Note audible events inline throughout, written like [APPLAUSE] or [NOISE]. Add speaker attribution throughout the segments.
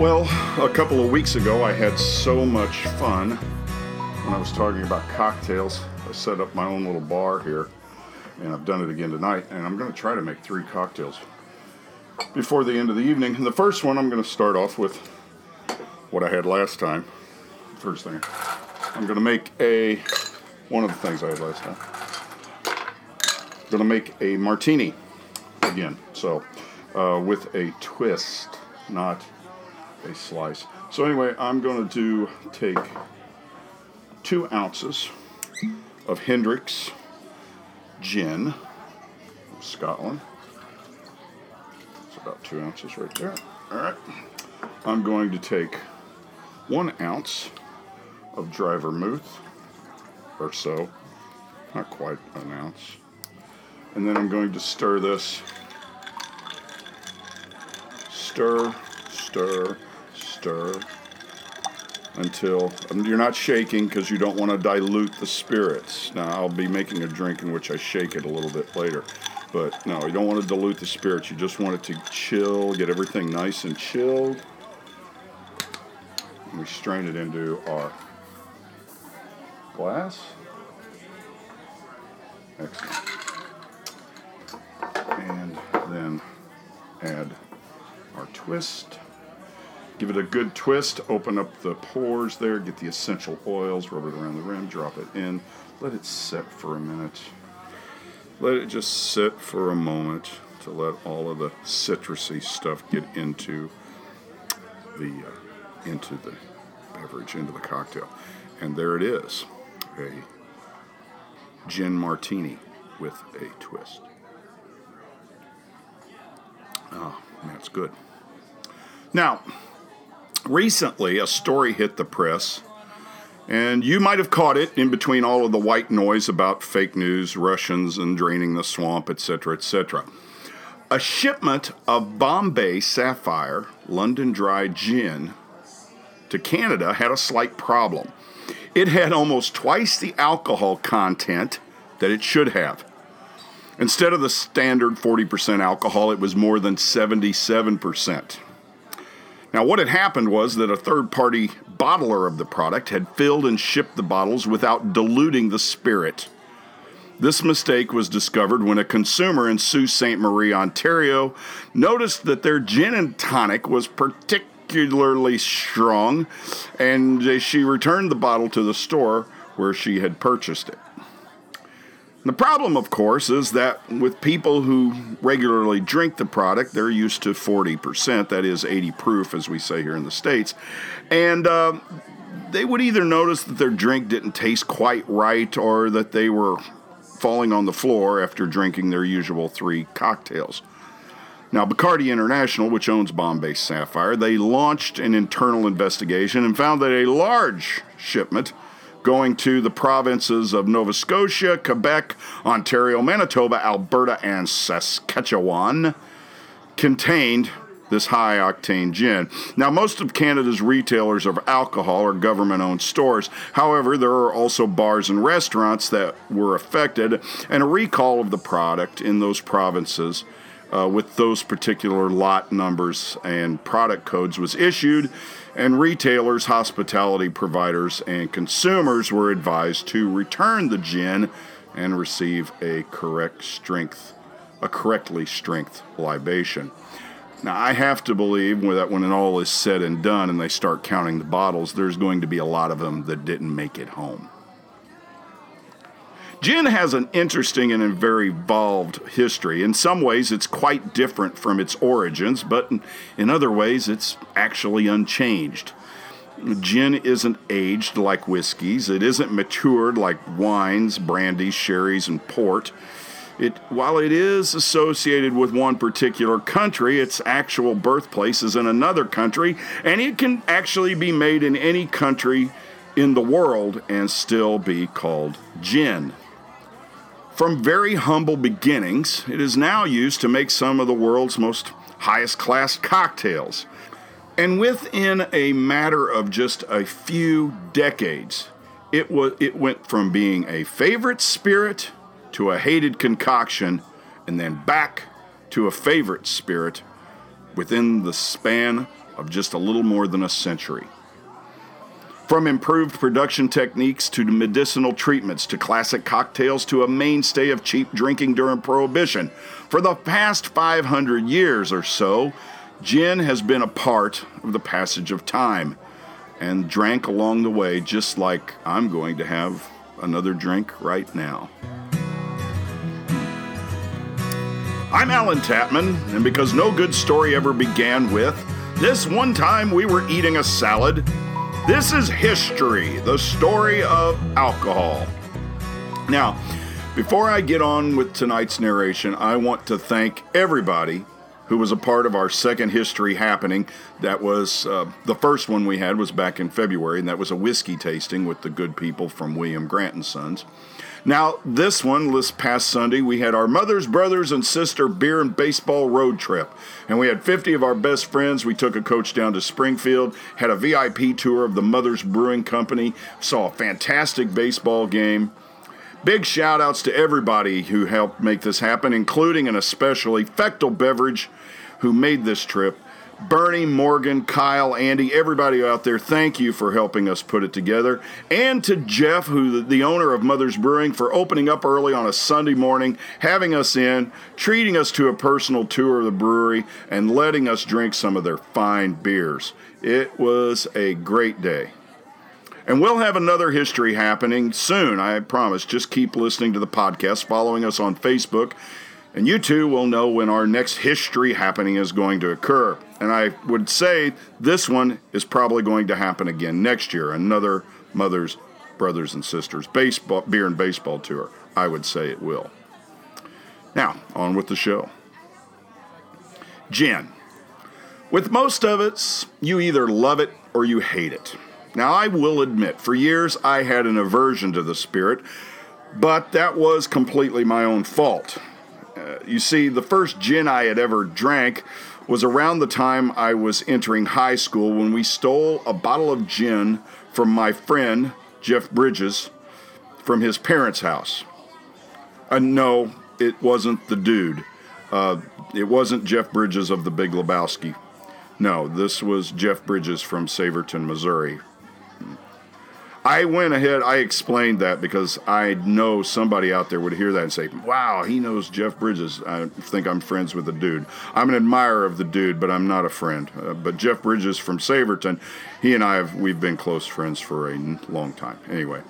Speaker 1: Well, a couple of weeks ago, I had so much fun when I was talking about cocktails. I set up my own little bar here, and I've done it again tonight. And I'm going to try to make three cocktails before the end of the evening. And the first one, I'm going to start off with what I had last time. First thing, I'm going to make a one of the things I had last time. I'm going to make a martini again. So, uh, with a twist, not a slice. So anyway, I'm going to do take two ounces of Hendrick's gin from Scotland. It's about two ounces right there. All right. I'm going to take one ounce of dry vermouth or so, not quite an ounce. And then I'm going to stir this. Stir, stir, stir until um, you're not shaking because you don't want to dilute the spirits. Now, I'll be making a drink in which I shake it a little bit later. But no, you don't want to dilute the spirits. You just want it to chill, get everything nice and chilled. And we strain it into our glass. Excellent. And then add our twist. Give it a good twist, open up the pores there, get the essential oils, rub it around the rim, drop it in, let it set for a minute. Let it just sit for a moment to let all of the citrusy stuff get into the uh, into the beverage, into the cocktail. And there it is, a gin martini with a twist. Oh, that's good. Now, recently a story hit the press, and you might have caught it in between all of the white noise about fake news, Russians, and draining the swamp, etc., etc. A shipment of Bombay Sapphire London Dry Gin to Canada had a slight problem. It had almost twice the alcohol content that it should have. Instead of the standard 40% alcohol, it was more than 77%. Now, what had happened was that a third party bottler of the product had filled and shipped the bottles without diluting the spirit. This mistake was discovered when a consumer in Sault Ste. Marie, Ontario, noticed that their gin and tonic was particularly strong, and she returned the bottle to the store where she had purchased it. The problem, of course, is that with people who regularly drink the product, they're used to 40%, that is 80 proof, as we say here in the States. And uh, they would either notice that their drink didn't taste quite right or that they were falling on the floor after drinking their usual three cocktails. Now, Bacardi International, which owns Bombay Sapphire, they launched an internal investigation and found that a large shipment going to the provinces of Nova Scotia, Quebec, Ontario, Manitoba, Alberta, and Saskatchewan contained this high octane gin. Now, most of Canada's retailers of alcohol are government owned stores. However, there are also bars and restaurants that were affected, and a recall of the product in those provinces. Uh, with those particular lot numbers and product codes was issued and retailers, hospitality providers, and consumers were advised to return the gin and receive a correct strength, a correctly strength libation. Now, I have to believe that when it all is said and done and they start counting the bottles, there's going to be a lot of them that didn't make it home. Gin has an interesting and very evolved history. In some ways, it's quite different from its origins, but in other ways, it's actually unchanged. Gin isn't aged like whiskeys. It isn't matured like wines, brandies, sherries, and port. It, while it is associated with one particular country, its actual birthplace is in another country, and it can actually be made in any country in the world and still be called gin. From very humble beginnings, it is now used to make some of the world's most highest class cocktails. And within a matter of just a few decades, it, was, it went from being a favorite spirit to a hated concoction, and then back to a favorite spirit within the span of just a little more than a century. From improved production techniques to medicinal treatments to classic cocktails to a mainstay of cheap drinking during Prohibition, for the past 500 years or so, gin has been a part of the passage of time and drank along the way just like I'm going to have another drink right now. I'm Alan Tatman, and because no good story ever began with, this one time we were eating a salad, this is history, the story of alcohol. Now, before I get on with tonight's narration, I want to thank everybody who was a part of our second history happening. That was uh, the first one we had was back in February, and that was a whiskey tasting with the good people from William Grant and Sons. Now, this one, this past Sunday, we had our mother's brothers and sister beer and baseball road trip. And we had 50 of our best friends. We took a coach down to Springfield, had a VIP tour of the Mother's Brewing Company, saw a fantastic baseball game. Big shout outs to everybody who helped make this happen, including and especially Fechtel Beverage, who made this trip. Bernie, Morgan, Kyle, Andy, everybody out there, thank you for helping us put it together. And to Jeff, who the owner of Mother's Brewing, for opening up early on a Sunday morning, having us in, treating us to a personal tour of the brewery, and letting us drink some of their fine beers. It was a great day. And we'll have another history happening soon, I promise. Just keep listening to the podcast, following us on Facebook, and you too will know when our next history happening is going to occur. And I would say this one is probably going to happen again next year. Another Mothers, Brothers, and Sisters baseball, beer and baseball tour. I would say it will. Now, on with the show. Gin. With most of it, you either love it or you hate it. Now, I will admit, for years I had an aversion to the spirit, but that was completely my own fault. Uh, you see, the first gin I had ever drank was around the time I was entering high school when we stole a bottle of gin from my friend, Jeff Bridges, from his parents' house. Uh, no, it wasn't the dude. Uh, it wasn't Jeff Bridges of the Big Lebowski. No, this was Jeff Bridges from Saverton, Missouri, I went ahead, I explained that because I know somebody out there would hear that and say, wow, he knows Jeff Bridges. I think I'm friends with the dude. I'm an admirer of the dude, but I'm not a friend. Uh, but Jeff Bridges from Saverton, he and I have, we've been close friends for a long time. Anyway.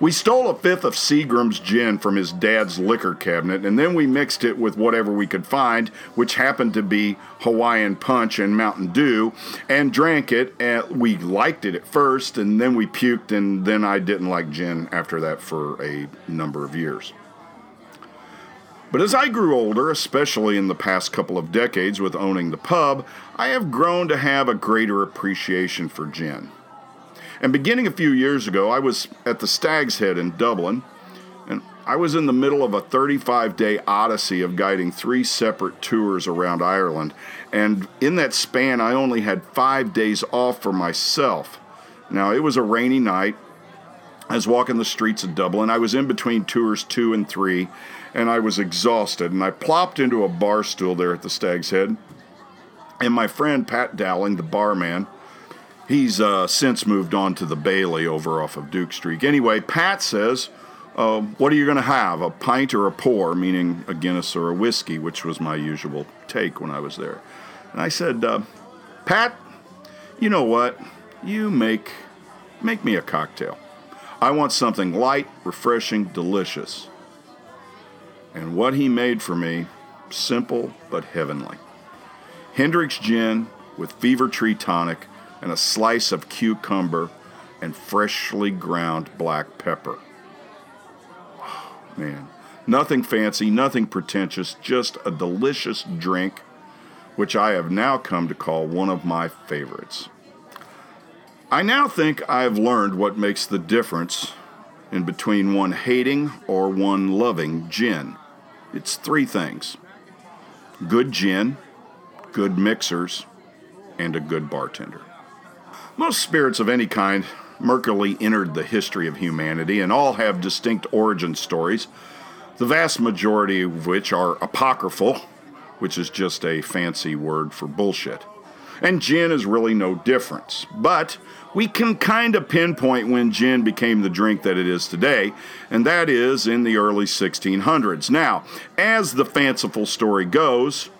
Speaker 1: We stole a fifth of Seagram's gin from his dad's liquor cabinet, and then we mixed it with whatever we could find, which happened to be Hawaiian Punch and Mountain Dew, and drank it. And we liked it at first, and then we puked, and then I didn't like gin after that for a number of years. But as I grew older, especially in the past couple of decades with owning the pub, I have grown to have a greater appreciation for gin. And beginning a few years ago, I was at the Stag's Head in Dublin, and I was in the middle of a 35 day odyssey of guiding three separate tours around Ireland. And in that span, I only had five days off for myself. Now, it was a rainy night. I was walking the streets of Dublin. I was in between tours two and three, and I was exhausted. And I plopped into a bar stool there at the Stag's Head. And my friend Pat Dowling, the barman, He's uh, since moved on to the Bailey over off of Duke Street. Anyway, Pat says, uh, What are you going to have? A pint or a pour, meaning a Guinness or a whiskey, which was my usual take when I was there. And I said, uh, Pat, you know what? You make, make me a cocktail. I want something light, refreshing, delicious. And what he made for me, simple but heavenly. Hendrick's gin with Fever Tree tonic and a slice of cucumber and freshly ground black pepper. Oh, man, nothing fancy, nothing pretentious, just a delicious drink, which I have now come to call one of my favorites. I now think I've learned what makes the difference in between one hating or one loving gin. It's three things good gin, good mixers, and a good bartender. Most spirits of any kind murkily entered the history of humanity and all have distinct origin stories, the vast majority of which are apocryphal, which is just a fancy word for bullshit. And gin is really no difference. But we can kind of pinpoint when gin became the drink that it is today, and that is in the early 1600s. Now, as the fanciful story goes,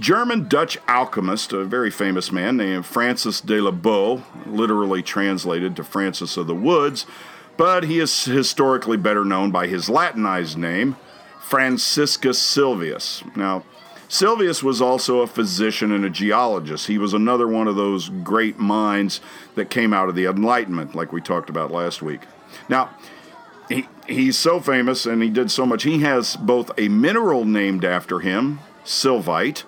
Speaker 1: German Dutch alchemist, a very famous man named Francis de la Boe, literally translated to Francis of the Woods, but he is historically better known by his Latinized name, Franciscus Sylvius. Now, Sylvius was also a physician and a geologist. He was another one of those great minds that came out of the Enlightenment, like we talked about last week. Now, he, he's so famous and he did so much. He has both a mineral named after him, sylvite,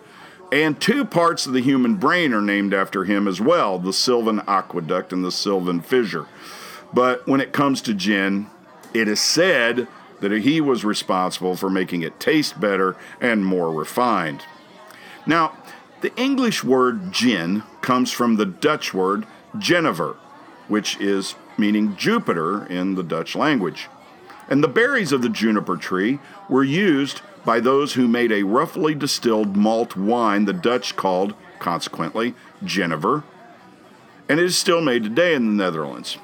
Speaker 1: and two parts of the human brain are named after him as well the Sylvian Aqueduct and the Sylvian Fissure. But when it comes to gin, it is said that he was responsible for making it taste better and more refined. Now, the English word gin comes from the Dutch word jenever, which is meaning Jupiter in the Dutch language. And the berries of the juniper tree were used by those who made a roughly distilled malt wine the Dutch called, consequently, jenever, and it is still made today in the Netherlands.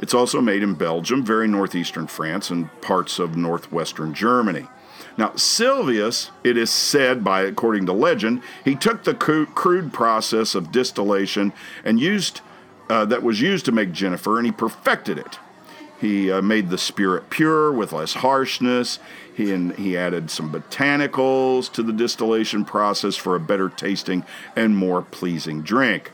Speaker 1: It's also made in Belgium, very northeastern France, and parts of northwestern Germany. Now, Sylvius, it is said by, according to legend, he took the crude process of distillation and used uh, that was used to make jenever, and he perfected it. He uh, made the spirit pure with less harshness. He, and he added some botanicals to the distillation process for a better tasting and more pleasing drink.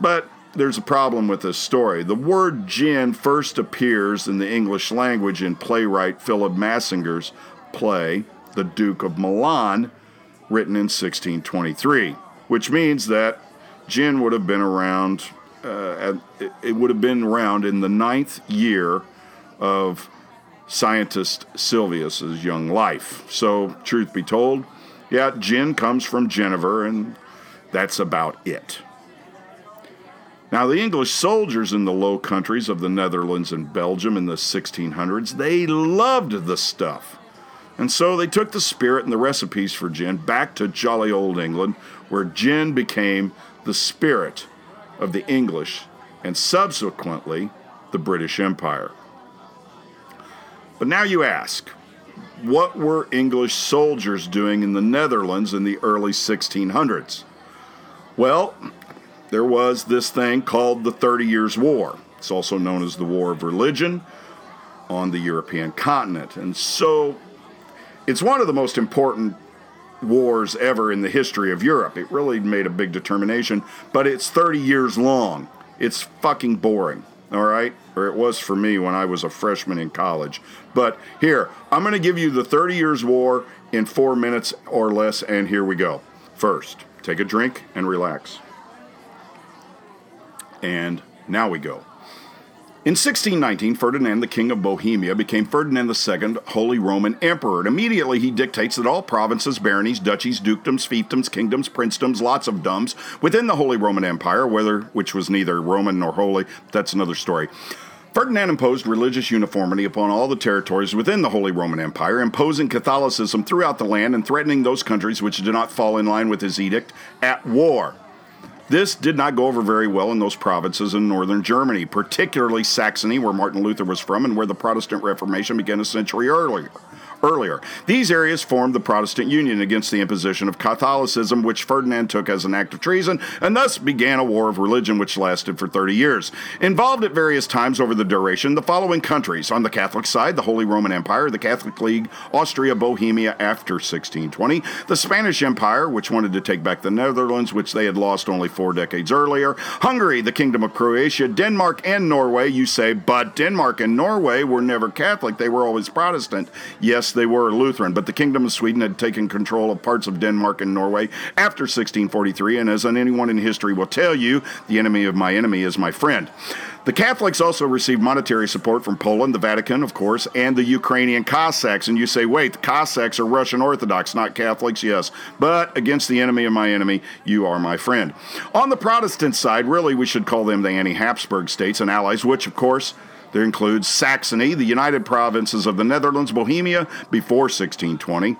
Speaker 1: But there's a problem with this story. The word gin first appears in the English language in playwright Philip Massinger's play, The Duke of Milan, written in 1623, which means that gin would have been around, uh, it would have been around in the ninth year of scientist Sylvius's young life. So, truth be told, yeah, gin comes from Genever, and that's about it. Now, the English soldiers in the Low Countries of the Netherlands and Belgium in the 1600s, they loved the stuff. And so they took the spirit and the recipes for gin back to jolly old England, where gin became the spirit of the English and subsequently the British Empire. But now you ask, what were English soldiers doing in the Netherlands in the early 1600s? Well, there was this thing called the Thirty Years' War. It's also known as the War of Religion on the European continent. And so it's one of the most important wars ever in the history of Europe. It really made a big determination, but it's 30 years long. It's fucking boring, all right? Or it was for me when I was a freshman in college. But here, I'm going to give you the 30 Years' War in four minutes or less, and here we go. First, take a drink and relax. And now we go. In 1619, Ferdinand, the King of Bohemia, became Ferdinand II, Holy Roman Emperor, and immediately he dictates that all provinces, baronies, duchies, dukedoms, fiefdoms, kingdoms, princedoms, lots of doms within the Holy Roman Empire, whether which was neither Roman nor holy, that's another story. Ferdinand imposed religious uniformity upon all the territories within the Holy Roman Empire, imposing Catholicism throughout the land and threatening those countries which did not fall in line with his edict at war. This did not go over very well in those provinces in northern Germany, particularly Saxony, where Martin Luther was from and where the Protestant Reformation began a century earlier earlier. These areas formed the Protestant Union against the imposition of Catholicism, which Ferdinand took as an act of treason, and thus began a war of religion which lasted for 30 years. Involved at various times over the duration, the following countries on the Catholic side the Holy Roman Empire, the Catholic League, Austria, Bohemia after 1620, the Spanish Empire, which wanted to take back the Netherlands, which they had lost only four decades earlier, Hungary, the Kingdom of Croatia, Denmark, and Norway. You say, but Denmark and Norway were never Catholic, they were always Protestant. Yes, Yes, they were Lutheran, but the Kingdom of Sweden had taken control of parts of Denmark and Norway after 1643, and as anyone in history will tell you, the enemy of my enemy is my friend. The Catholics also received monetary support from Poland, the Vatican, of course, and the Ukrainian Cossacks. And you say, wait, the Cossacks are Russian Orthodox, not Catholics? Yes. But against the enemy of my enemy, you are my friend. On the Protestant side, really, we should call them the anti Habsburg states and allies, which, of course, there includes Saxony, the United Provinces of the Netherlands, Bohemia before 1620,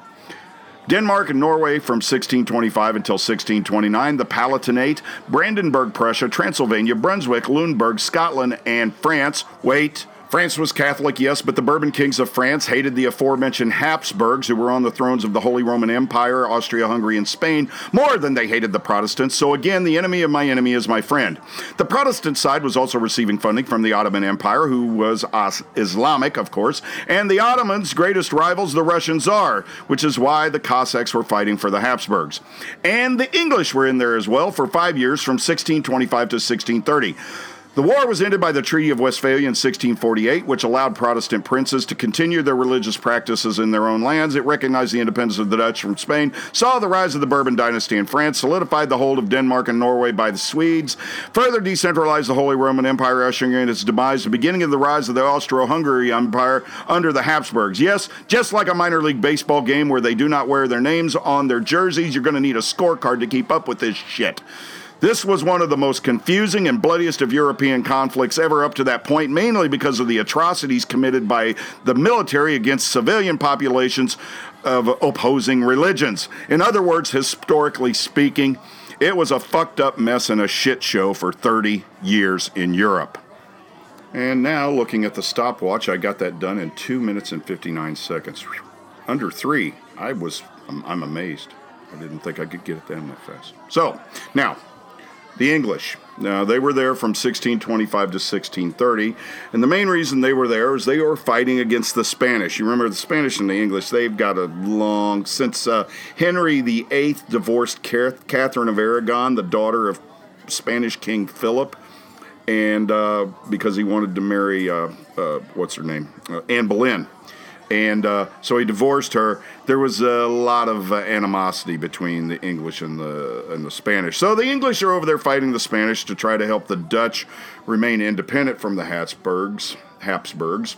Speaker 1: Denmark and Norway from 1625 until 1629, the Palatinate, Brandenburg, Prussia, Transylvania, Brunswick, Luneburg, Scotland, and France. Wait. France was Catholic, yes, but the Bourbon kings of France hated the aforementioned Habsburgs, who were on the thrones of the Holy Roman Empire, Austria, Hungary, and Spain, more than they hated the Protestants. So again, the enemy of my enemy is my friend. The Protestant side was also receiving funding from the Ottoman Empire, who was Islamic, of course, and the Ottomans' greatest rivals, the Russian Tsar, which is why the Cossacks were fighting for the Habsburgs. And the English were in there as well for five years from 1625 to 1630. The war was ended by the Treaty of Westphalia in 1648, which allowed Protestant princes to continue their religious practices in their own lands. It recognized the independence of the Dutch from Spain, saw the rise of the Bourbon dynasty in France, solidified the hold of Denmark and Norway by the Swedes, further decentralized the Holy Roman Empire, ushering in its demise, the beginning of the rise of the Austro-Hungary Empire under the Habsburgs. Yes, just like a minor league baseball game where they do not wear their names on their jerseys, you're going to need a scorecard to keep up with this shit. This was one of the most confusing and bloodiest of European conflicts ever up to that point, mainly because of the atrocities committed by the military against civilian populations of opposing religions. In other words, historically speaking, it was a fucked up mess and a shit show for 30 years in Europe. And now, looking at the stopwatch, I got that done in 2 minutes and 59 seconds. Under 3. I was I'm, I'm amazed. I didn't think I could get it done that fast. So, now, the English. Now, they were there from 1625 to 1630, and the main reason they were there is they were fighting against the Spanish. You remember the Spanish and the English, they've got a long, since uh, Henry VIII divorced Catherine of Aragon, the daughter of Spanish King Philip, and uh, because he wanted to marry, uh, uh what's her name? Uh, Anne Boleyn and uh, so he divorced her. There was a lot of uh, animosity between the English and the and the Spanish. So the English are over there fighting the Spanish to try to help the Dutch remain independent from the Habsburgs. Habsburgs.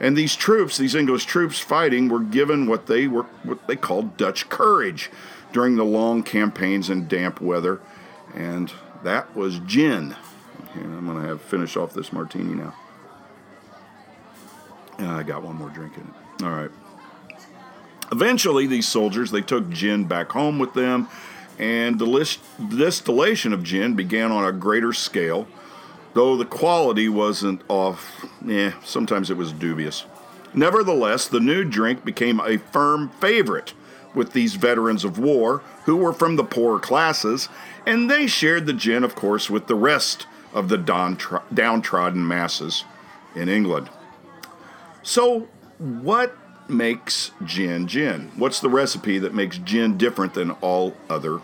Speaker 1: And these troops, these English troops fighting, were given what they were what they called Dutch courage during the long campaigns in damp weather, and that was gin. I'm going to have finish off this martini now. I got one more drink in it. All right. Eventually, these soldiers they took gin back home with them, and the distillation of gin began on a greater scale, though the quality wasn't off. Eh, sometimes it was dubious. Nevertheless, the new drink became a firm favorite with these veterans of war who were from the poorer classes, and they shared the gin, of course, with the rest of the downtrodden masses in England. So, what makes gin gin? What's the recipe that makes gin different than all other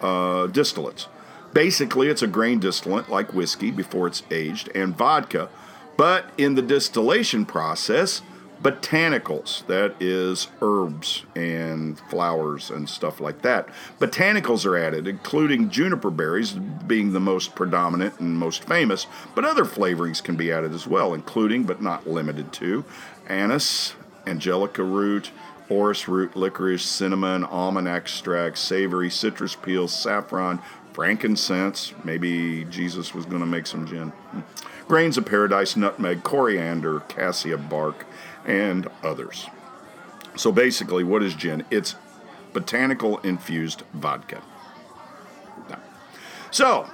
Speaker 1: uh, distillates? Basically, it's a grain distillant like whiskey before it's aged and vodka, but in the distillation process, botanicals, that is, herbs and flowers and stuff like that. Botanicals are added, including juniper berries being the most predominant and most famous, but other flavorings can be added as well, including but not limited to anise, angelica root, orris root, licorice, cinnamon, almond extract, savory, citrus peel, saffron, frankincense. Maybe Jesus was going to make some gin. Hmm. Grains of paradise, nutmeg, coriander, cassia bark, and others. So basically, what is gin? It's botanical infused vodka. So,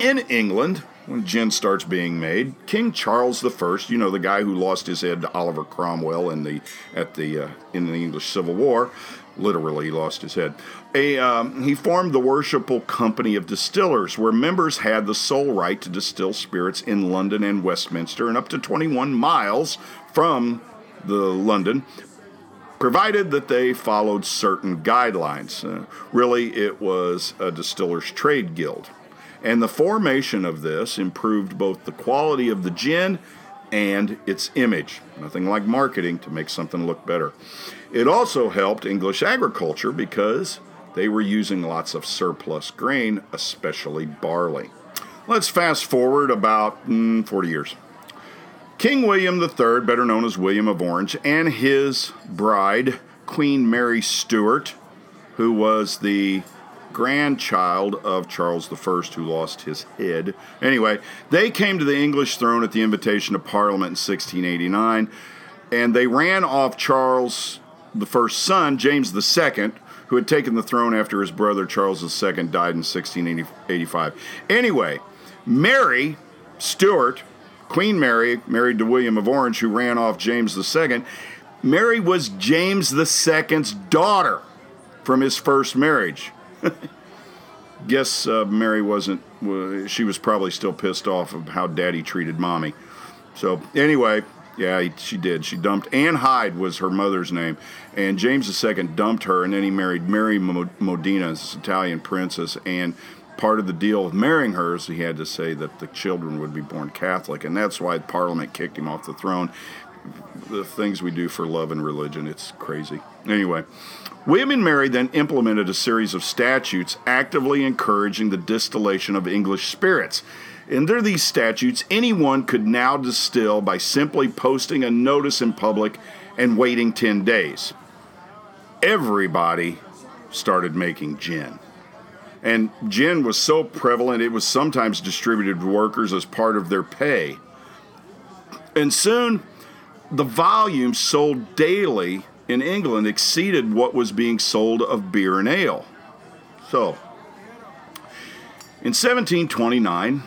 Speaker 1: in England, when gin starts being made, King Charles I, you know the guy who lost his head to Oliver Cromwell in the at the uh, in the English Civil War, literally he lost his head. A, um, he formed the Worshipful Company of Distillers, where members had the sole right to distill spirits in London and Westminster and up to 21 miles from the London, provided that they followed certain guidelines. Uh, really, it was a distillers' trade guild. And the formation of this improved both the quality of the gin and its image. Nothing like marketing to make something look better. It also helped English agriculture because they were using lots of surplus grain, especially barley. Let's fast forward about mm, 40 years. King William III, better known as William of Orange, and his bride, Queen Mary Stuart, who was the grandchild of Charles I, who lost his head. Anyway, they came to the English throne at the invitation of Parliament in 1689, and they ran off Charles the first son, James II, who had taken the throne after his brother Charles II died in 1685. Anyway, Mary Stuart, Queen Mary, married to William of Orange, who ran off James II, Mary was James II's daughter from his first marriage. [LAUGHS] Guess uh, Mary wasn't, she was probably still pissed off of how daddy treated mommy. So, anyway, yeah, she did. She dumped Anne Hyde was her mother's name, and James II dumped her, and then he married Mary Modena, this Italian princess, and part of the deal of marrying her is he had to say that the children would be born Catholic, and that's why Parliament kicked him off the throne. The things we do for love and religion, it's crazy. Anyway, William and Mary then implemented a series of statutes actively encouraging the distillation of English spirits. Under these statutes, anyone could now distill by simply posting a notice in public and waiting 10 days. Everybody started making gin. And gin was so prevalent, it was sometimes distributed to workers as part of their pay. And soon, the volume sold daily in England exceeded what was being sold of beer and ale. So, in 1729,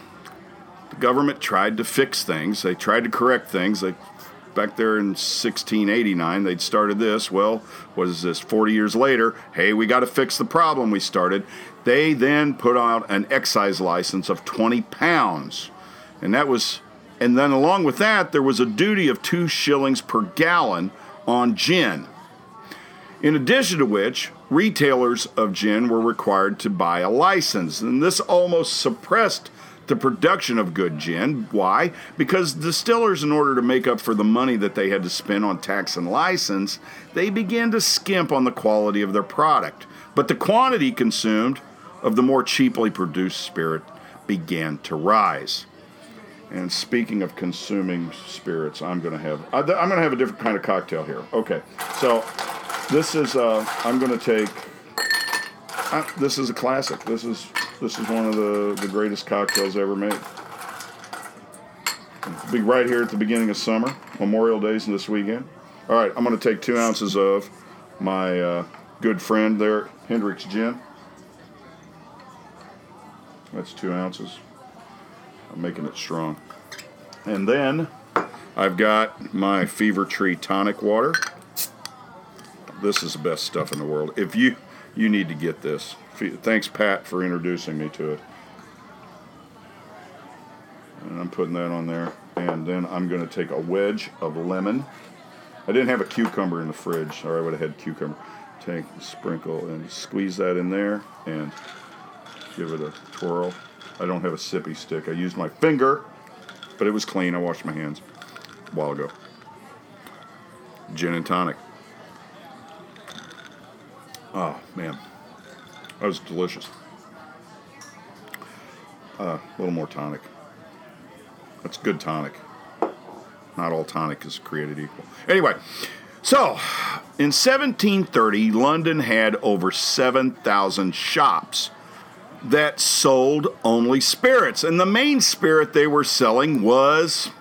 Speaker 1: government tried to fix things. They tried to correct things. They, back there in 1689, they'd started this. Well, what is this? 40 years later, hey, we got to fix the problem we started. They then put out an excise license of 20 pounds. And that was, and then along with that, there was a duty of two shillings per gallon on gin. In addition to which, retailers of gin were required to buy a license. And this almost suppressed the production of good gin. Why? Because distillers, in order to make up for the money that they had to spend on tax and license, they began to skimp on the quality of their product. But the quantity consumed of the more cheaply produced spirit began to rise. And speaking of consuming spirits, I'm going to have I'm going to have a different kind of cocktail here. Okay, so this is uh, I'm going to take. Uh, this is a classic. This is this is one of the, the greatest cocktails ever made. Be right here at the beginning of summer. Memorial Day's in this weekend. All right, I'm going to take two ounces of my uh, good friend there, Hendrick's Gin. That's two ounces. I'm making it strong. And then I've got my Fever Tree tonic water. This is the best stuff in the world. If you you need to get this. Thanks, Pat, for introducing me to it. And I'm putting that on there. And then I'm going to take a wedge of lemon. I didn't have a cucumber in the fridge, or I would have had cucumber. Take, sprinkle, and squeeze that in there, and give it a twirl. I don't have a sippy stick. I used my finger, but it was clean. I washed my hands a while ago. Gin and tonic. Oh, man. That was delicious. Uh, a little more tonic. That's good tonic. Not all tonic is created equal. Anyway, so in 1730, London had over 7,000 shops that sold only spirits. And the main spirit they were selling was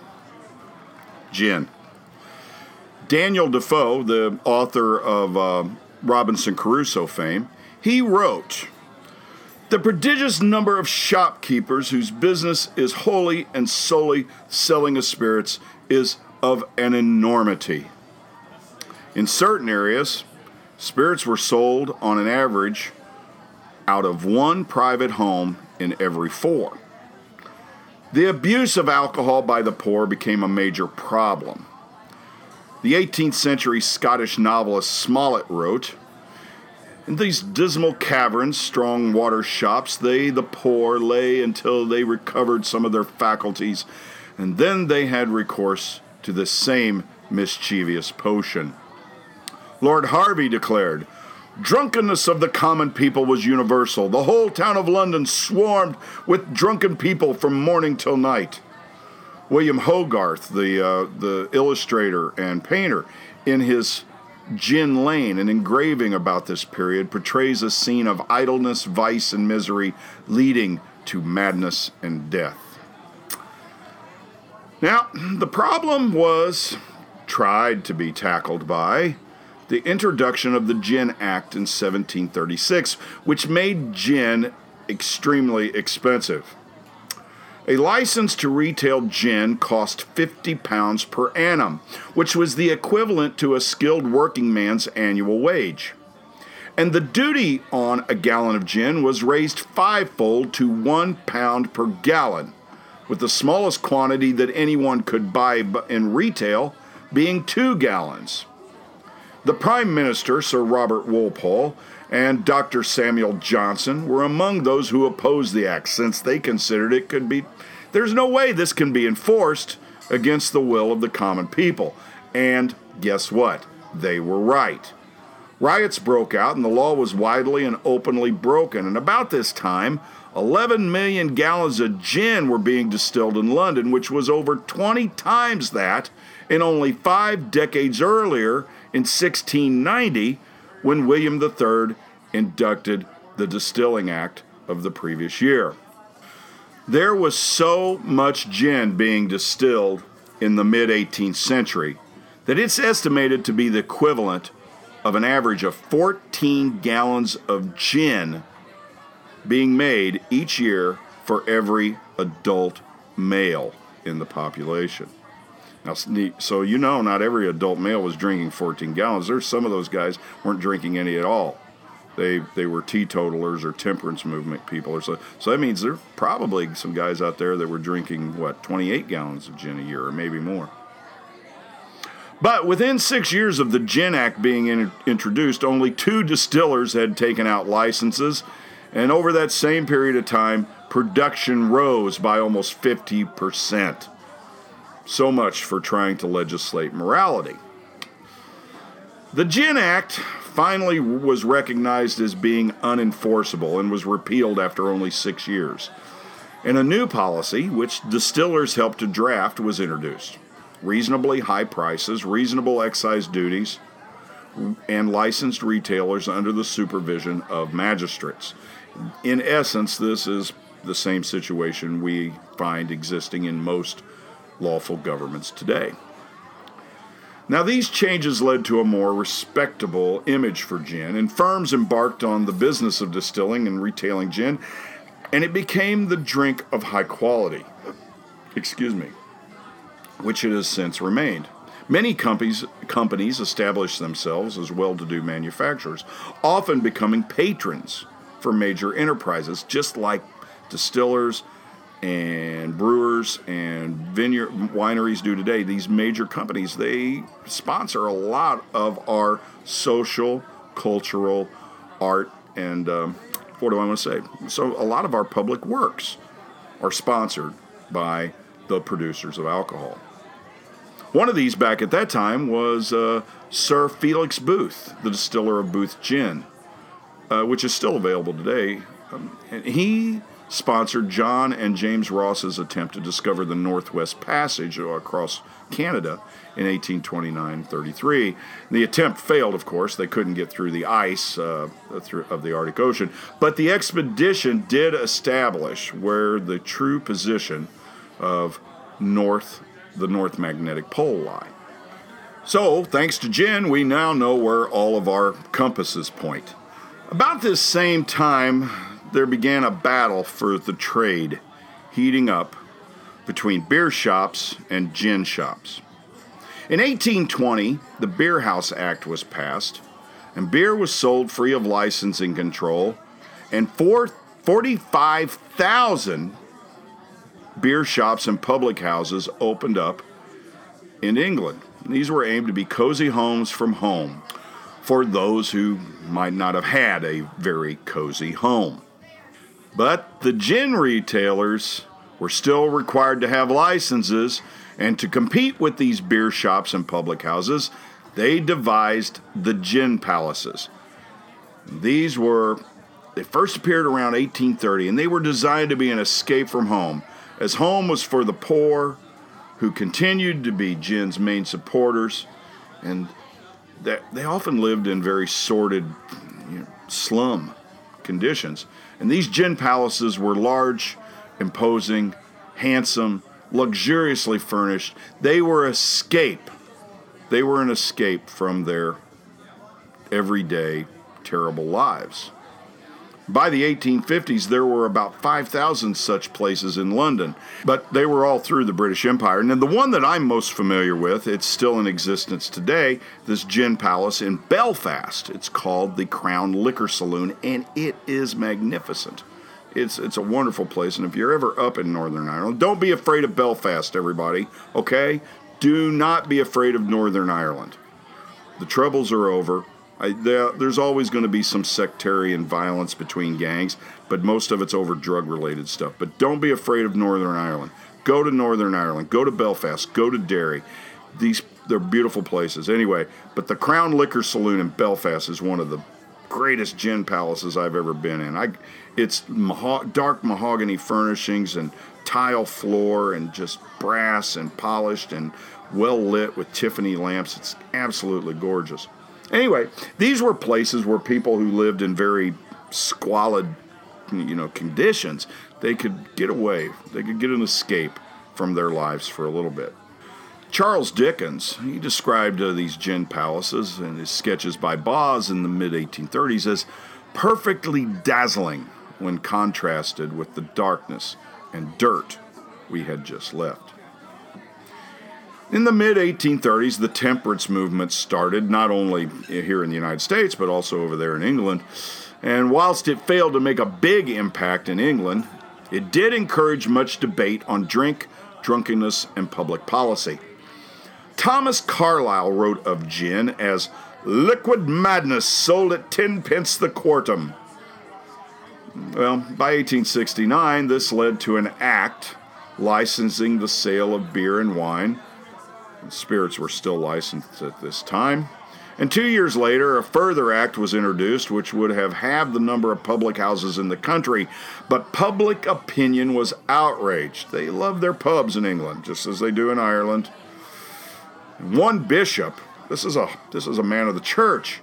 Speaker 1: gin. Daniel Defoe, the author of uh, Robinson Crusoe fame, he wrote, The prodigious number of shopkeepers whose business is wholly and solely selling of spirits is of an enormity. In certain areas, spirits were sold on an average out of one private home in every four. The abuse of alcohol by the poor became a major problem. The 18th century Scottish novelist Smollett wrote, in these dismal caverns, strong water shops, they, the poor, lay until they recovered some of their faculties, and then they had recourse to the same mischievous potion. Lord Hervey declared, Drunkenness of the common people was universal. The whole town of London swarmed with drunken people from morning till night. William Hogarth, the, uh, the illustrator and painter, in his Gin Lane, an engraving about this period, portrays a scene of idleness, vice, and misery leading to madness and death. Now, the problem was tried to be tackled by the introduction of the Gin Act in 1736, which made gin extremely expensive. A license to retail gin cost 50 pounds per annum, which was the equivalent to a skilled working man's annual wage. And the duty on a gallon of gin was raised fivefold to one pound per gallon, with the smallest quantity that anyone could buy in retail being two gallons. The Prime Minister, Sir Robert Walpole, and Dr. Samuel Johnson were among those who opposed the act since they considered it could be there's no way this can be enforced against the will of the common people. And guess what? They were right. Riots broke out and the law was widely and openly broken. And about this time, 11 million gallons of gin were being distilled in London, which was over 20 times that in only five decades earlier in 1690 when William III inducted the Distilling Act of the previous year. There was so much gin being distilled in the mid 18th century that it's estimated to be the equivalent of an average of 14 gallons of gin being made each year for every adult male in the population. Now, so you know, not every adult male was drinking 14 gallons. There's some of those guys weren't drinking any at all they they were teetotalers or temperance movement people or so. So that means there are probably some guys out there that were drinking what 28 gallons of gin a year or maybe more. But within six years of the Gin Act being in, introduced, only two distillers had taken out licenses, and over that same period of time, production rose by almost 50%. So much for trying to legislate morality. The Gin Act finally was recognized as being unenforceable and was repealed after only six years. And a new policy, which distillers helped to draft, was introduced. Reasonably high prices, reasonable excise duties, and licensed retailers under the supervision of magistrates. In essence, this is the same situation we find existing in most lawful governments today. Now, these changes led to a more respectable image for gin, and firms embarked on the business of distilling and retailing gin, and it became the drink of high quality. Excuse me, which it has since remained. Many companies, companies established themselves as well to do manufacturers, often becoming patrons for major enterprises, just like distillers and brewers and vineyard wineries do today, these major companies, they sponsor a lot of our social, cultural, art, and um, what do I want to say? So, a lot of our public works are sponsored by the producers of alcohol. One of these back at that time was uh, Sir Felix Booth, the distiller of Booth Gin, uh, which is still available today. Um, and he sponsored John and James Ross's attempt to discover the Northwest Passage across Canada in 1829 33. The attempt failed, of course. They couldn't get through the ice uh, of the Arctic Ocean. But the expedition did establish where the true position of north, the North Magnetic Pole lie. So, thanks to gin, we now know where all of our compasses point. About this same time, there began a battle for the trade heating up between beer shops and gin shops. In 1820, the Beer House Act was passed, and beer was sold free of licensing control, and 45,000 beer shops and public houses opened up in England. These were aimed to be cozy homes from home for those who might not have had a very cozy home. But the gin retailers were still required to have licenses, and to compete with these beer shops and public houses, they devised the gin palaces. These were, they first appeared around 1830, and they were designed to be an escape from home, as home was for the poor, who continued to be gin's main supporters, and that they often lived in very sordid you know, slum conditions. And these gin palaces were large, imposing, handsome, luxuriously furnished. They were escape. They were an escape from their everyday, terrible lives. By the 1850s, there were about 5,000 such places in London, but they were all through the British Empire. And then the one that I'm most familiar with, it's still in existence today, this gin palace in Belfast. It's called the Crown Liquor Saloon, and it is magnificent. It's, it's a wonderful place, and if you're ever up in Northern Ireland, don't be afraid of Belfast, everybody, okay? Do not be afraid of Northern Ireland. The troubles are over. I, there, there's always going to be some sectarian violence between gangs, but most of it's over drug related stuff. But don't be afraid of Northern Ireland. Go to Northern Ireland. Go to Belfast. Go to Derry. These they're beautiful places. Anyway, but the Crown Liquor Saloon in Belfast is one of the greatest gin palaces I've ever been in. I, it's maho- dark mahogany furnishings and tile floor and just brass and polished and well lit with Tiffany lamps. It's absolutely gorgeous. Anyway, these were places where people who lived in very squalid, you know, conditions, they could get away. They could get an escape from their lives for a little bit. Charles Dickens, he described uh, these gin palaces in his sketches by Boz in the mid 1830s as perfectly dazzling when contrasted with the darkness and dirt we had just left. In the mid 1830s, the temperance movement started, not only here in the United States, but also over there in England. And whilst it failed to make a big impact in England, it did encourage much debate on drink, drunkenness, and public policy. Thomas Carlyle wrote of gin as liquid madness sold at 10 pence the quartern. Well, by 1869, this led to an act licensing the sale of beer and wine Spirits were still licensed at this time. And two years later, a further act was introduced which would have halved the number of public houses in the country. But public opinion was outraged. They love their pubs in England, just as they do in Ireland. One bishop, this is a, this is a man of the church,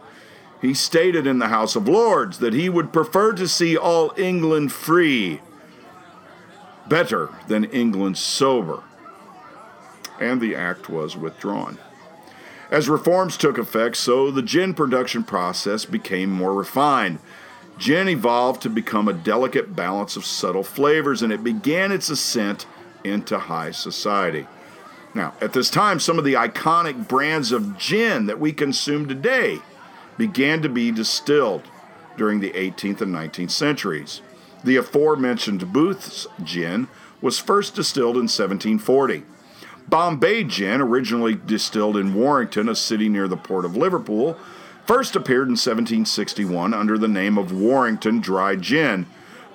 Speaker 1: he stated in the House of Lords that he would prefer to see all England free, better than England sober and the act was withdrawn. As reforms took effect, so the gin production process became more refined. Gin evolved to become a delicate balance of subtle flavors, and it began its ascent into high society. Now, at this time, some of the iconic brands of gin that we consume today began to be distilled during the 18th and 19th centuries. The aforementioned Booth's gin was first distilled in 1740. Bombay gin, originally distilled in Warrington, a city near the port of Liverpool, first appeared in 1761 under the name of Warrington Dry Gin,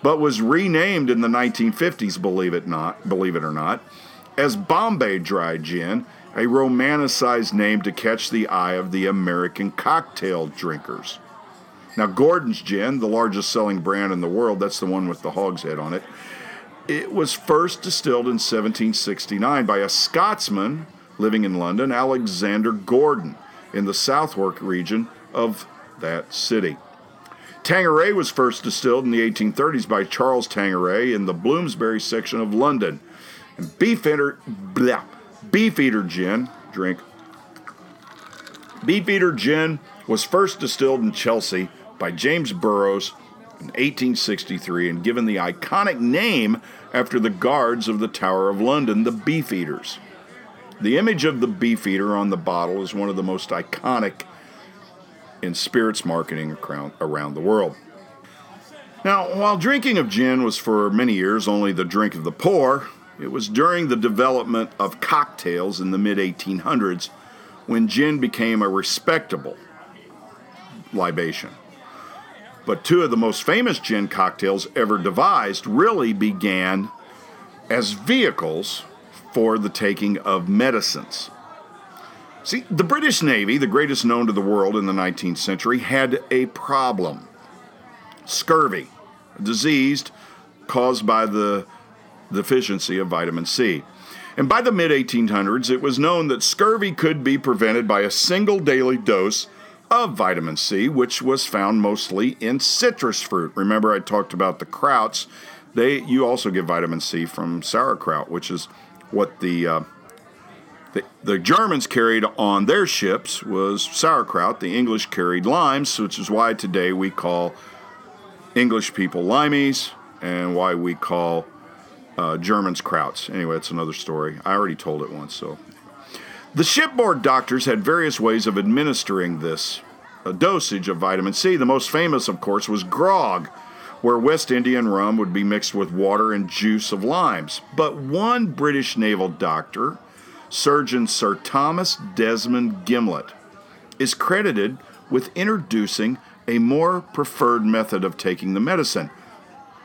Speaker 1: but was renamed in the 1950s, believe it not, believe it or not, as Bombay Dry Gin, a romanticized name to catch the eye of the American cocktail drinkers. Now, Gordon's Gin, the largest selling brand in the world, that's the one with the hog's head on it, it was first distilled in 1769 by a Scotsman living in London, Alexander Gordon, in the Southwark region of that city. Tanqueray was first distilled in the 1830s by Charles Tanqueray in the Bloomsbury section of London. And Beefeater, blah, Beefeater gin, drink. Beefeater gin was first distilled in Chelsea by James Burroughs in 1863 and given the iconic name after the guards of the Tower of London, the Beefeaters. The image of the Beefeater on the bottle is one of the most iconic in spirits marketing around the world. Now, while drinking of gin was for many years only the drink of the poor, it was during the development of cocktails in the mid 1800s when gin became a respectable libation. But two of the most famous gin cocktails ever devised really began as vehicles for the taking of medicines. See, the British Navy, the greatest known to the world in the 19th century, had a problem scurvy, a disease caused by the deficiency of vitamin C. And by the mid 1800s, it was known that scurvy could be prevented by a single daily dose of vitamin C, which was found mostly in citrus fruit. Remember, I talked about the krauts. They, you also get vitamin C from sauerkraut, which is what the uh, The, the Germans carried on their ships was sauerkraut. The English carried limes, which is why today we call English people limeys and why we call uh, Germans krauts. Anyway, it's another story. I already told it once, so. The shipboard doctors had various ways of administering this uh, dosage of vitamin C. The most famous, of course, was grog, where West Indian rum would be mixed with water and juice of limes. But one British naval doctor, Surgeon Sir Thomas Desmond Gimlette, is credited with introducing a more preferred method of taking the medicine.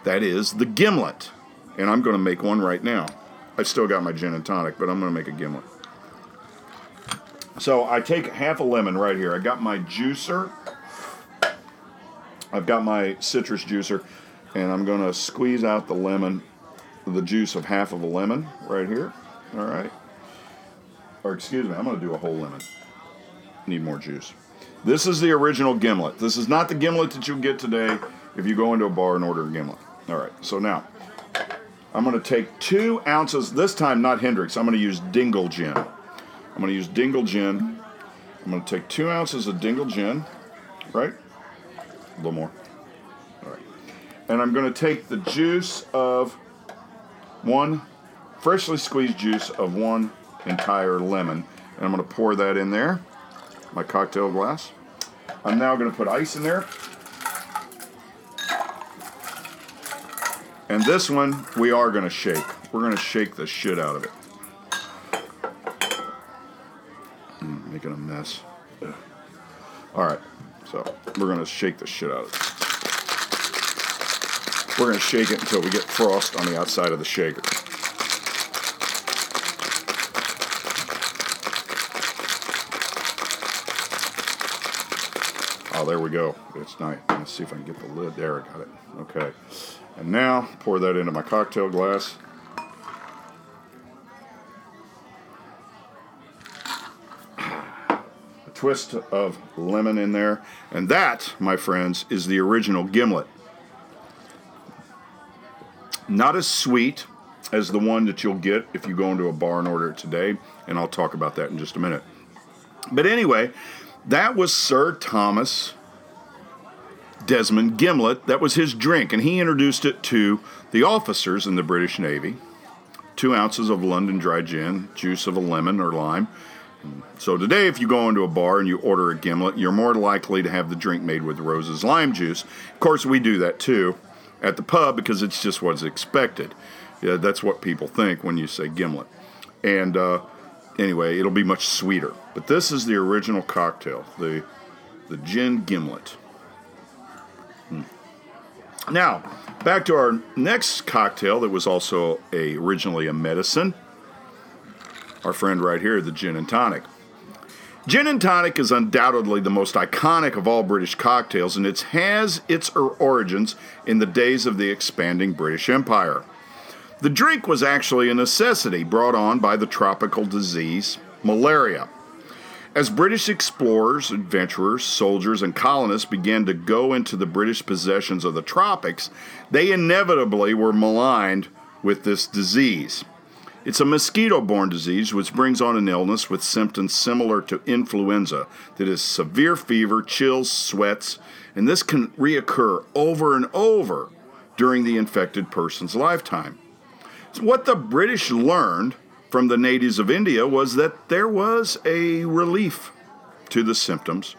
Speaker 1: That is the gimlet. And I'm going to make one right now. I still got my gin and tonic, but I'm going to make a gimlet. So I take half a lemon right here. I got my juicer. I've got my citrus juicer, and I'm going to squeeze out the lemon, the juice of half of a lemon right here. All right. Or excuse me, I'm going to do a whole lemon. Need more juice. This is the original gimlet. This is not the gimlet that you'll get today if you go into a bar and order a gimlet. All right, so now I'm going to take two ounces, this time not Hendrick's, I'm going to use Dingle Gin. I'm going to use Dingle Gin. I'm going to take two ounces of Dingle Gin, right? A little more. All right. And I'm going to take the juice of one, freshly squeezed juice of one entire lemon, and I'm going to pour that in there my cocktail glass. I'm now going to put ice in there. And this one, we are going to shake. We're going to shake the shit out of it. Mm, making a mess. All right, so we're to shake the shit out of it. We're to shake it until we get frost on the outside of the shaker. Oh, there we go. It's nice. Let's see if I can get the lid. There, I got it. Okay. And now pour that into my cocktail glass. Twist of lemon in there. And that, my friends, is the original gimlet. Not as sweet as the one that you'll get if you go into a bar and order it today. And I'll talk about that in just a minute. But anyway, that was Sir Thomas Desmond Gimlette. That was his drink, and he introduced it to the officers in the British Navy. Two ounces of London dry gin, juice of a lemon or lime. So today, if you go into a bar and you order a gimlet, you're more likely to have the drink made with Rose's lime juice. Of course, we do that too at the pub because it's just what's expected. Yeah, that's what people think when you say gimlet. And uh, anyway, it'll be much sweeter. But this is the original cocktail, the the gin gimlet. Hmm. Now, back to our next cocktail that was also a, originally a medicine. Our friend right here, the gin and tonic. Gin and tonic is undoubtedly the most iconic of all British cocktails, and it has its origins in the days of the expanding British Empire. The drink was actually a necessity brought on by the tropical disease malaria. As British explorers, adventurers, soldiers, and colonists began to go into the British possessions of the tropics, they inevitably were maligned with this disease. It's a mosquito borne disease which brings on an illness with symptoms similar to influenza that is severe fever, chills, sweats, and this can reoccur over and over during the infected person's lifetime. What the British learned from the natives of India was that there was a relief to the symptoms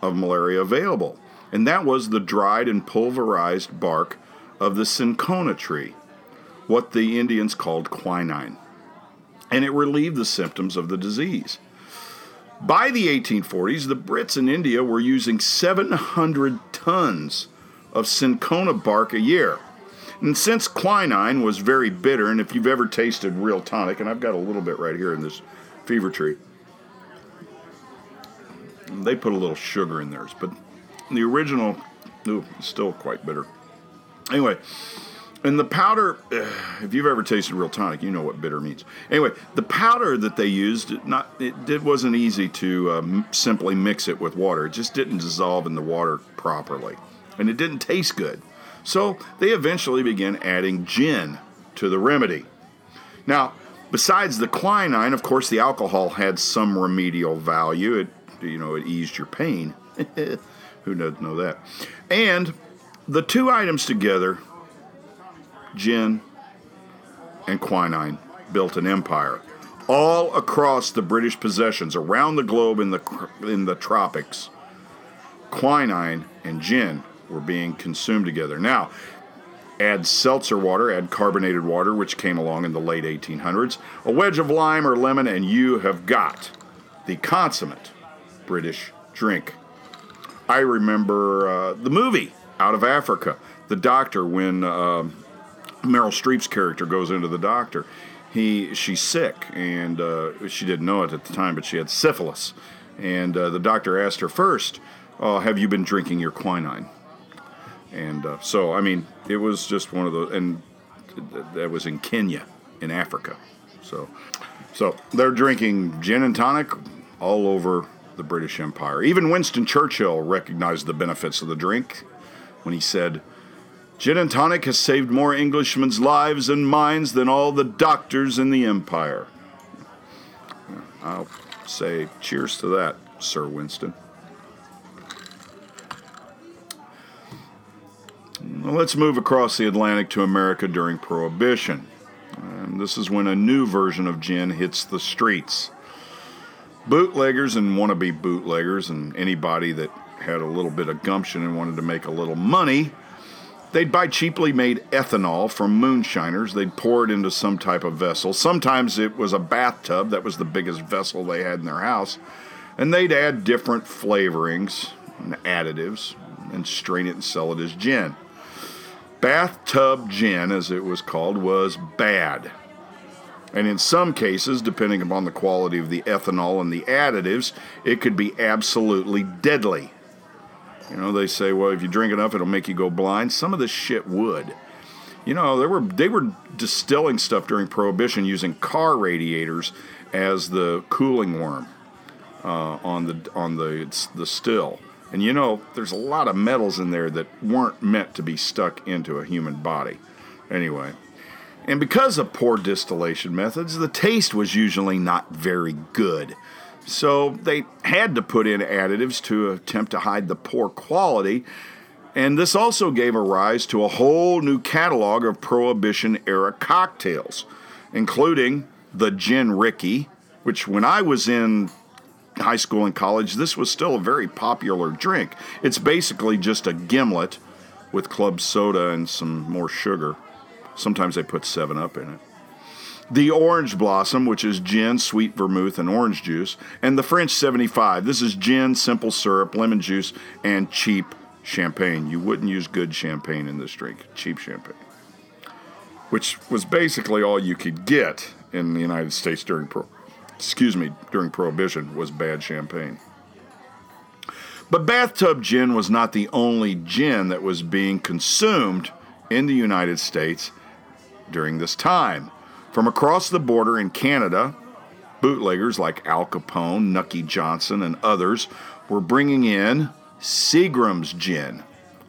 Speaker 1: of malaria available, and that was the dried and pulverized bark of the cinchona tree, what the Indians called quinine, and it relieved the symptoms of the disease. By the 1840s, the Brits in India were using 700 tons of cinchona bark a year. And since quinine was very bitter, and if you've ever tasted real tonic, and I've got a little bit right here in this fever tree, they put a little sugar in theirs, but the original, ooh, still quite bitter. Anyway, and the powder, [SIGHS] if you've ever tasted real tonic, you know what bitter means. Anyway, the powder that they used, not it, it wasn't easy to um, simply mix it with water. It just didn't dissolve in the water properly, and it didn't taste good. So they eventually began adding gin to the remedy. Now, Besides the quinine, of course, the alcohol had some remedial value. It, you know, it eased your pain. [LAUGHS] Who doesn't know that? And the two items together, gin and quinine, built an empire all across the British possessions, around the globe in the in the tropics. Quinine and gin were being consumed together. Now, add seltzer water, add carbonated water, which came along in the late 1800s, a wedge of lime or lemon, and you have got the consummate British drink. I remember uh, the movie Out of Africa, the doctor, when uh, Meryl Streep's character goes into the doctor. He, she's sick, and uh, she didn't know it at the time, but she had syphilis. And uh, the doctor asked her first, uh, "Have you been drinking your quinine?" And uh, so, I mean, it was just one of those, and that was in Kenya, in Africa. So, so they're drinking gin and tonic all over the British Empire. Even Winston Churchill recognized the benefits of the drink when he said, Gin and tonic has saved more Englishmen's lives and minds than all the doctors in the empire. I'll say cheers to that, Sir Winston. Well, let's move across the Atlantic to America during Prohibition. And this is when a new version of gin hits the streets. Bootleggers and wannabe bootleggers, and anybody that had a little bit of gumption and wanted to make a little money, they'd buy cheaply made ethanol from moonshiners. They'd pour it into some type of vessel. Sometimes it was a bathtub, that was the biggest vessel they had in their house. And they'd add different flavorings and additives and strain it and sell it as gin. Bathtub gin, as it was called, was bad. And in some cases, depending upon the quality of the ethanol and the additives, it could be absolutely deadly. You know, they say, well, if you drink enough, it'll make you go blind. Some of this shit would. You know, they were they were distilling stuff during Prohibition using car radiators as the cooling worm uh, on the on the the still. And you know, there's a lot of metals in there that weren't meant to be stuck into a human body. Anyway, and because of poor distillation methods, the taste was usually not very good. So they had to put in additives to attempt to hide the poor quality. And this also gave a rise to a whole new catalog of Prohibition era cocktails, including the Gin Rickey, which when I was in high school and college, this was still a very popular drink. It's basically just a gimlet with club soda and some more sugar. Sometimes they put 7 Up in it the Orange Blossom, which is gin, sweet vermouth, and orange juice, and the French 75. This is gin, simple syrup, lemon juice, and cheap champagne. You wouldn't use good champagne in this drink, cheap champagne, which was basically all you could get in the United States during pro- excuse me during Prohibition was bad champagne. But bathtub gin was not the only gin that was being consumed in the United States during this time. From across the border in Canada, bootleggers like Al Capone, Nucky Johnson, and others were bringing in Seagram's gin,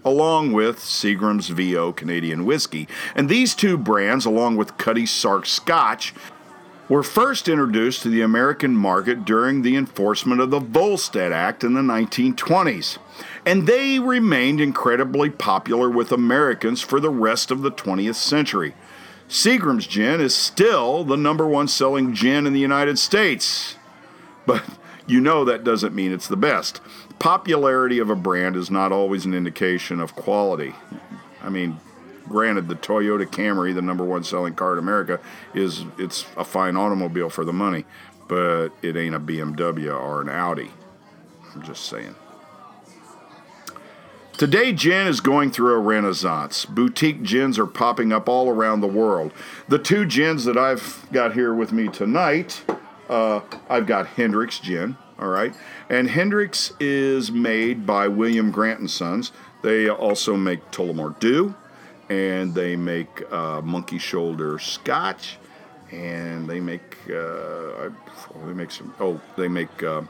Speaker 1: along with Seagram's VO Canadian whiskey. And these two brands, along with Cutty Sark Scotch, were first introduced to the American market during the enforcement of the Volstead Act in the 1920s. And they remained incredibly popular with Americans for the rest of the 20th century. Seagram's gin is still the number one selling gin in the United States. But you know that doesn't mean it's the best. Popularity of a brand is not always an indication of quality. I mean, granted, the Toyota Camry, the number one selling car in America, is it's a fine automobile for the money, but it ain't a BMW or an Audi. I'm just saying. Today, gin is going through a renaissance. Boutique gins are popping up all around the world. The two gins that I've got here with me tonight, uh, I've got Hendrick's gin, all right, and Hendrick's is made by William Grant and Sons. They also make Tullamore Dew, and they make uh, Monkey Shoulder Scotch, and they make uh, they make some. Oh, they make uh,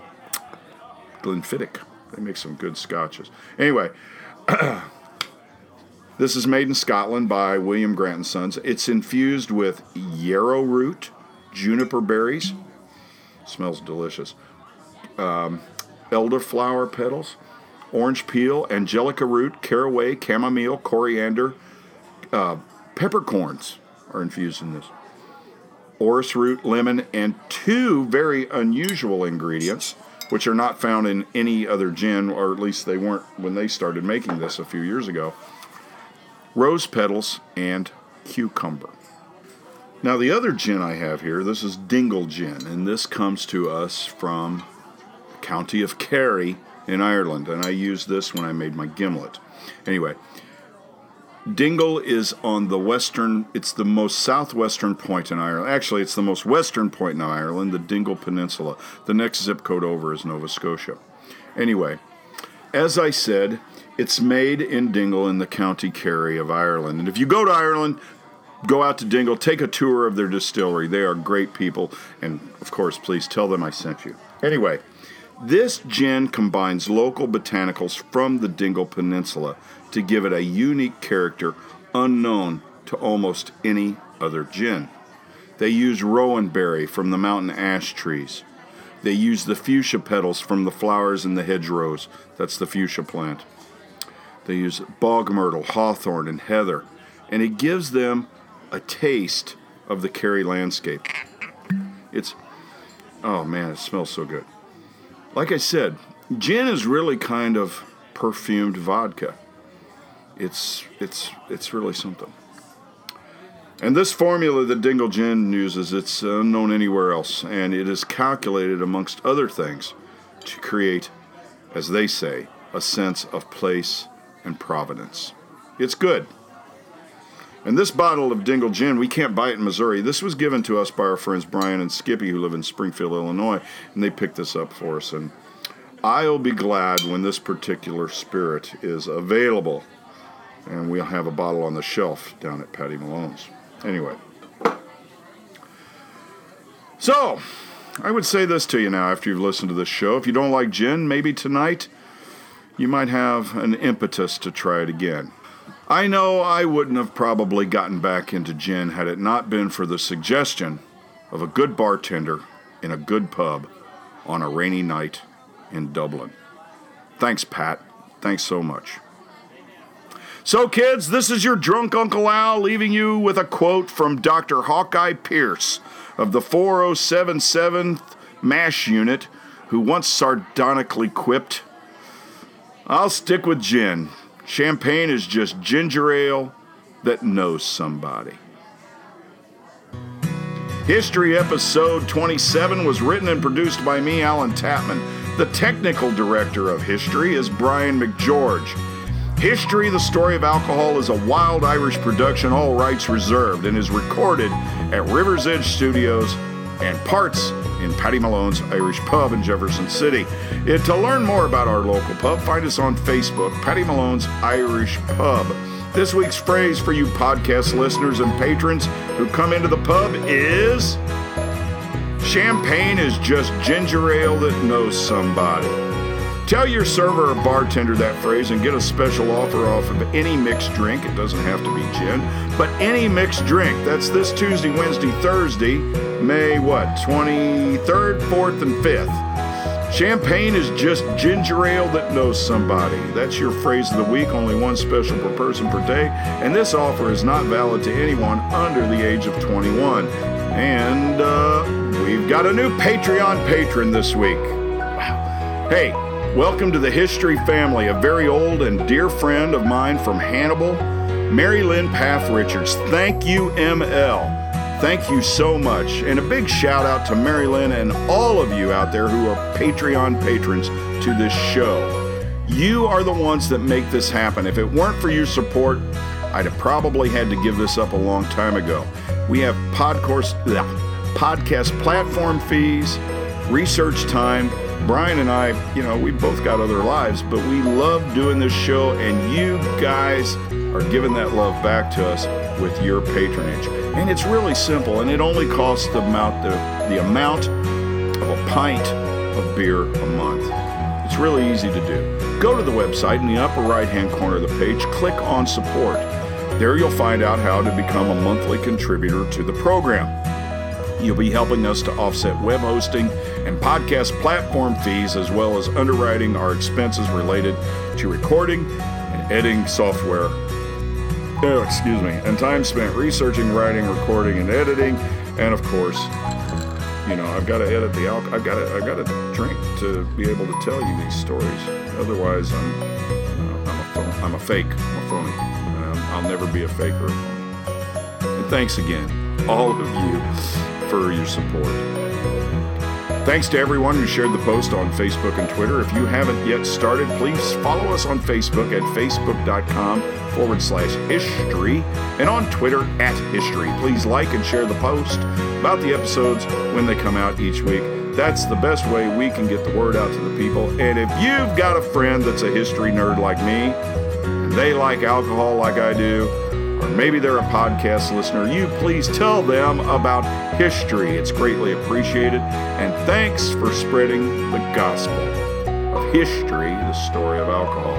Speaker 1: Glenfiddich. They make some good scotches. Anyway, [CLEARS THROAT] this is made in Scotland by William Grant and Sons. It's infused with yarrow root, juniper berries. Smells delicious. Um, elderflower petals, orange peel, angelica root, caraway, chamomile, coriander, uh, peppercorns are infused in this. Orris root, lemon, and two very unusual ingredients, which are not found in any other gin, or at least they weren't when they started making this a few years ago rose petals and cucumber. Now, the other gin I have here, this is Dingle Gin, and this comes to us from county of Kerry in Ireland, and I used this when I made my gimlet. Anyway, Dingle is on the western, it's the most southwestern point in Ireland. Actually, it's the most western point in Ireland, the Dingle Peninsula. The next zip code over is Nova Scotia. Anyway, as I said, it's made in Dingle in the County Kerry of Ireland. And if you go to Ireland, go out to Dingle, take a tour of their distillery. They are great people. And of course, please tell them I sent you. Anyway, this gin combines local botanicals from the Dingle Peninsula to give it a unique character unknown to almost any other gin. They use rowan berry from the mountain ash trees. They use the fuchsia petals from the flowers in the hedgerows. That's the fuchsia plant. They use bog myrtle, hawthorn, and heather. And it gives them a taste of the Kerry landscape. It's, oh man, it smells so good. Like I said, gin is really kind of perfumed vodka. It's it's it's really something. And this formula that Dingle Gin uses, it's unknown anywhere else, and it is calculated, amongst other things, to create, as they say, a sense of place and providence. It's good. And this bottle of Dingle Gin, we can't buy it in Missouri. This was given to us by our friends Brian and Skippy, who live in Springfield, Illinois, and they picked this up for us. And I'll be glad when this particular spirit is available, and we'll have a bottle on the shelf down at Patty Malone's. Anyway. So, I would say this to you now after you've listened to this show. If you don't like gin, maybe tonight you might have an impetus to try it again. I know I wouldn't have probably gotten back into gin had it not been for the suggestion of a good bartender in a good pub on a rainy night in Dublin. Thanks, Pat. Thanks so much. So, kids, this is your drunk Uncle Al leaving you with a quote from Dr. Hawkeye Pierce of the 4077th MASH unit, who once sardonically quipped, I'll stick with gin. Champagne is just ginger ale that knows somebody. History episode 27 was written and produced by me, Alan Tapman. The technical director of History is Brian McGeorge. History, the story of alcohol, is a wild Irish production, all rights reserved, and is recorded at River's Edge Studios and parts in Patty Malone's Irish Pub in Jefferson City. It, to learn more about our local pub, find us on Facebook, Patty Malone's Irish Pub. This week's phrase for you podcast listeners and patrons who come into the pub is Champagne is just ginger ale that knows somebody. Tell your server or bartender that phrase and get a special offer off of any mixed drink. It doesn't have to be gin, but any mixed drink. That's this Tuesday, Wednesday, Thursday, May what? 23rd, 4th, and 5th. Champagne is just ginger ale that knows somebody. That's your phrase of the week, only one special per person per day, and this offer is not valid to anyone under the age of 21. And uh, we've got a new Patreon patron this week. Wow. Hey, Welcome to the History family, a very old and dear friend of mine from Hannibal, Mary Lynn Path Richards. Thank you, ML. Thank you so much. And a big shout out to Mary Lynn and all of you out there who are Patreon patrons to this show. You are the ones that make this happen. If it weren't for your support, I'd have probably had to give this up a long time ago. We have podcast, podcast platform fees, research time, Brian and I, you know, we both got other lives, but we love doing this show, and you guys are giving that love back to us with your patronage. And it's really simple, and it only costs the amount the, the amount of a pint of beer a month. It's really easy to do. Go to the website in the upper right hand corner of the page, click on support. There you'll find out how to become a monthly contributor to the program. You'll be helping us to offset web hosting and podcast platform fees, as well as underwriting our expenses related to recording and editing software. Oh, excuse me, and time spent researching, writing, recording, and editing, and of course, you know, I've got to edit the alcohol. I've got to, I've got to drink to be able to tell you these stories. Otherwise, I'm, I'm a, phone, I'm a fake, I'm a phony. Um, I'll never be a faker. And thanks again, all of you for your support. Thanks to everyone who shared the post on Facebook and Twitter. If you haven't yet started, please follow us on Facebook at facebook.com forward slash history and on Twitter at history. Please like and share the post about the episodes when they come out each week. That's the best way we can get the word out to the people. And if you've got a friend that's a history nerd like me, and they like alcohol like I do, or maybe they're a podcast listener, you please tell them about history. It's greatly appreciated. And thanks for spreading the gospel of history, the story of alcohol.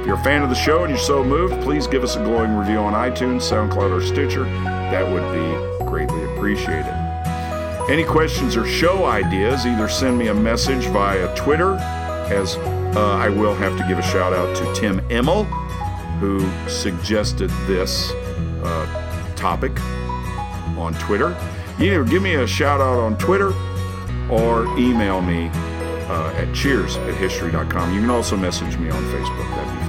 Speaker 1: If you're a fan of the show and you're so moved, please give us a glowing review on iTunes, SoundCloud, or Stitcher. That would be greatly appreciated. Any questions or show ideas, either send me a message via Twitter, as uh, I will have to give a shout out to Tim Emmel who suggested this uh, topic on Twitter. You either give me a shout out on Twitter or email me uh, at cheers at history.com. You can also message me on Facebook. That'd be too.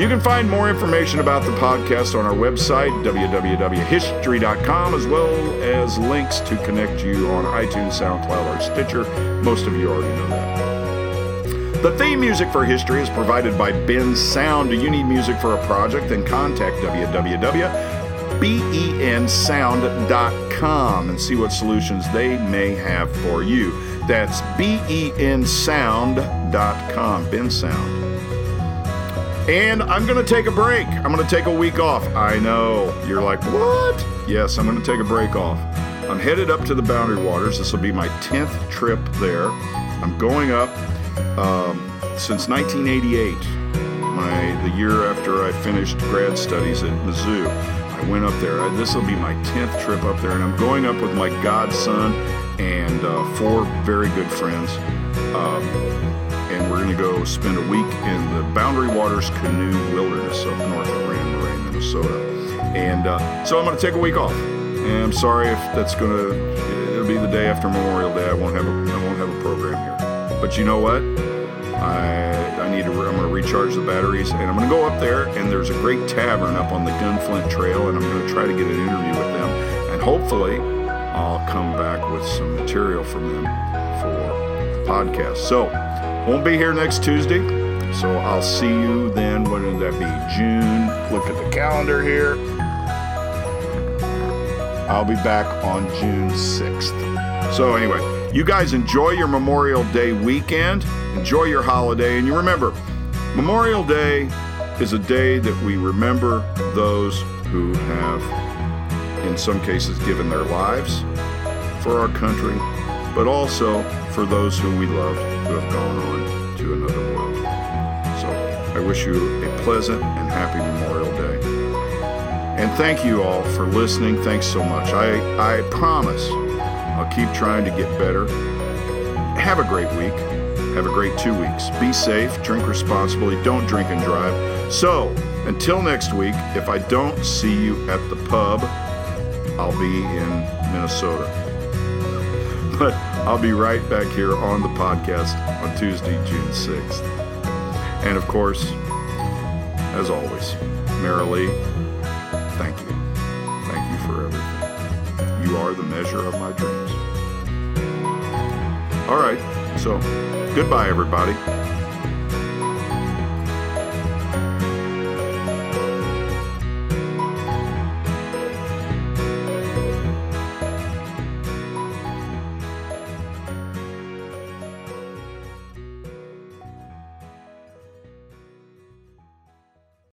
Speaker 1: You can find more information about the podcast on our website, www.history.com, as well as links to connect you on iTunes, SoundCloud, or Stitcher. Most of you already know that. The theme music for History is provided by Ben Sound. Do you need music for a project? Then contact www.bensound.com and see what solutions they may have for you. That's bensound.com. Ben Sound. And I'm going to take a break. I'm going to take a week off. I know. You're like, what? Yes, I'm going to take a break off. I'm headed up to the Boundary Waters. This will be my 10th trip there. I'm going up um, since 1988, my the year after I finished grad studies at Mizzou. I went up there. This will be my 10th trip up there, and I'm going up with my godson and uh, four very good friends. Um, and we're going to go spend a week in the Boundary Waters Canoe Wilderness up north of Grand Marais, Minnesota. And uh, so I'm going to take a week off. And I'm sorry if that's going to, it'll be the day after Memorial Day. I won't have a, I won't have a program here. But you know what? I, I need to. I'm going to recharge the batteries, and I'm going to go up there. And there's a great tavern up on the Gunflint Trail, and I'm going to try to get an interview with them, and hopefully, I'll come back with some material from them for the podcast. So, won't be here next Tuesday. So I'll see you then. When would that be? June. Look at the calendar here. I'll be back on June 6th. So anyway. You guys enjoy your Memorial Day weekend, enjoy your holiday, and you remember, Memorial Day is a day that we remember those who have, in some cases, given their lives for our country, but also for those who we loved who have gone on to another world. So I wish you a pleasant and happy Memorial Day. And thank you all for listening. Thanks so much. I, I promise keep trying to get better. Have a great week. Have a great two weeks. Be safe, drink responsibly, don't drink and drive. So, until next week, if I don't see you at the pub, I'll be in Minnesota. [LAUGHS] But I'll be right back here on the podcast on Tuesday, June 6th. And of course, as always, Marilee, thank you. Thank you for everything. You are the measure of my dreams. All right. So, goodbye, everybody.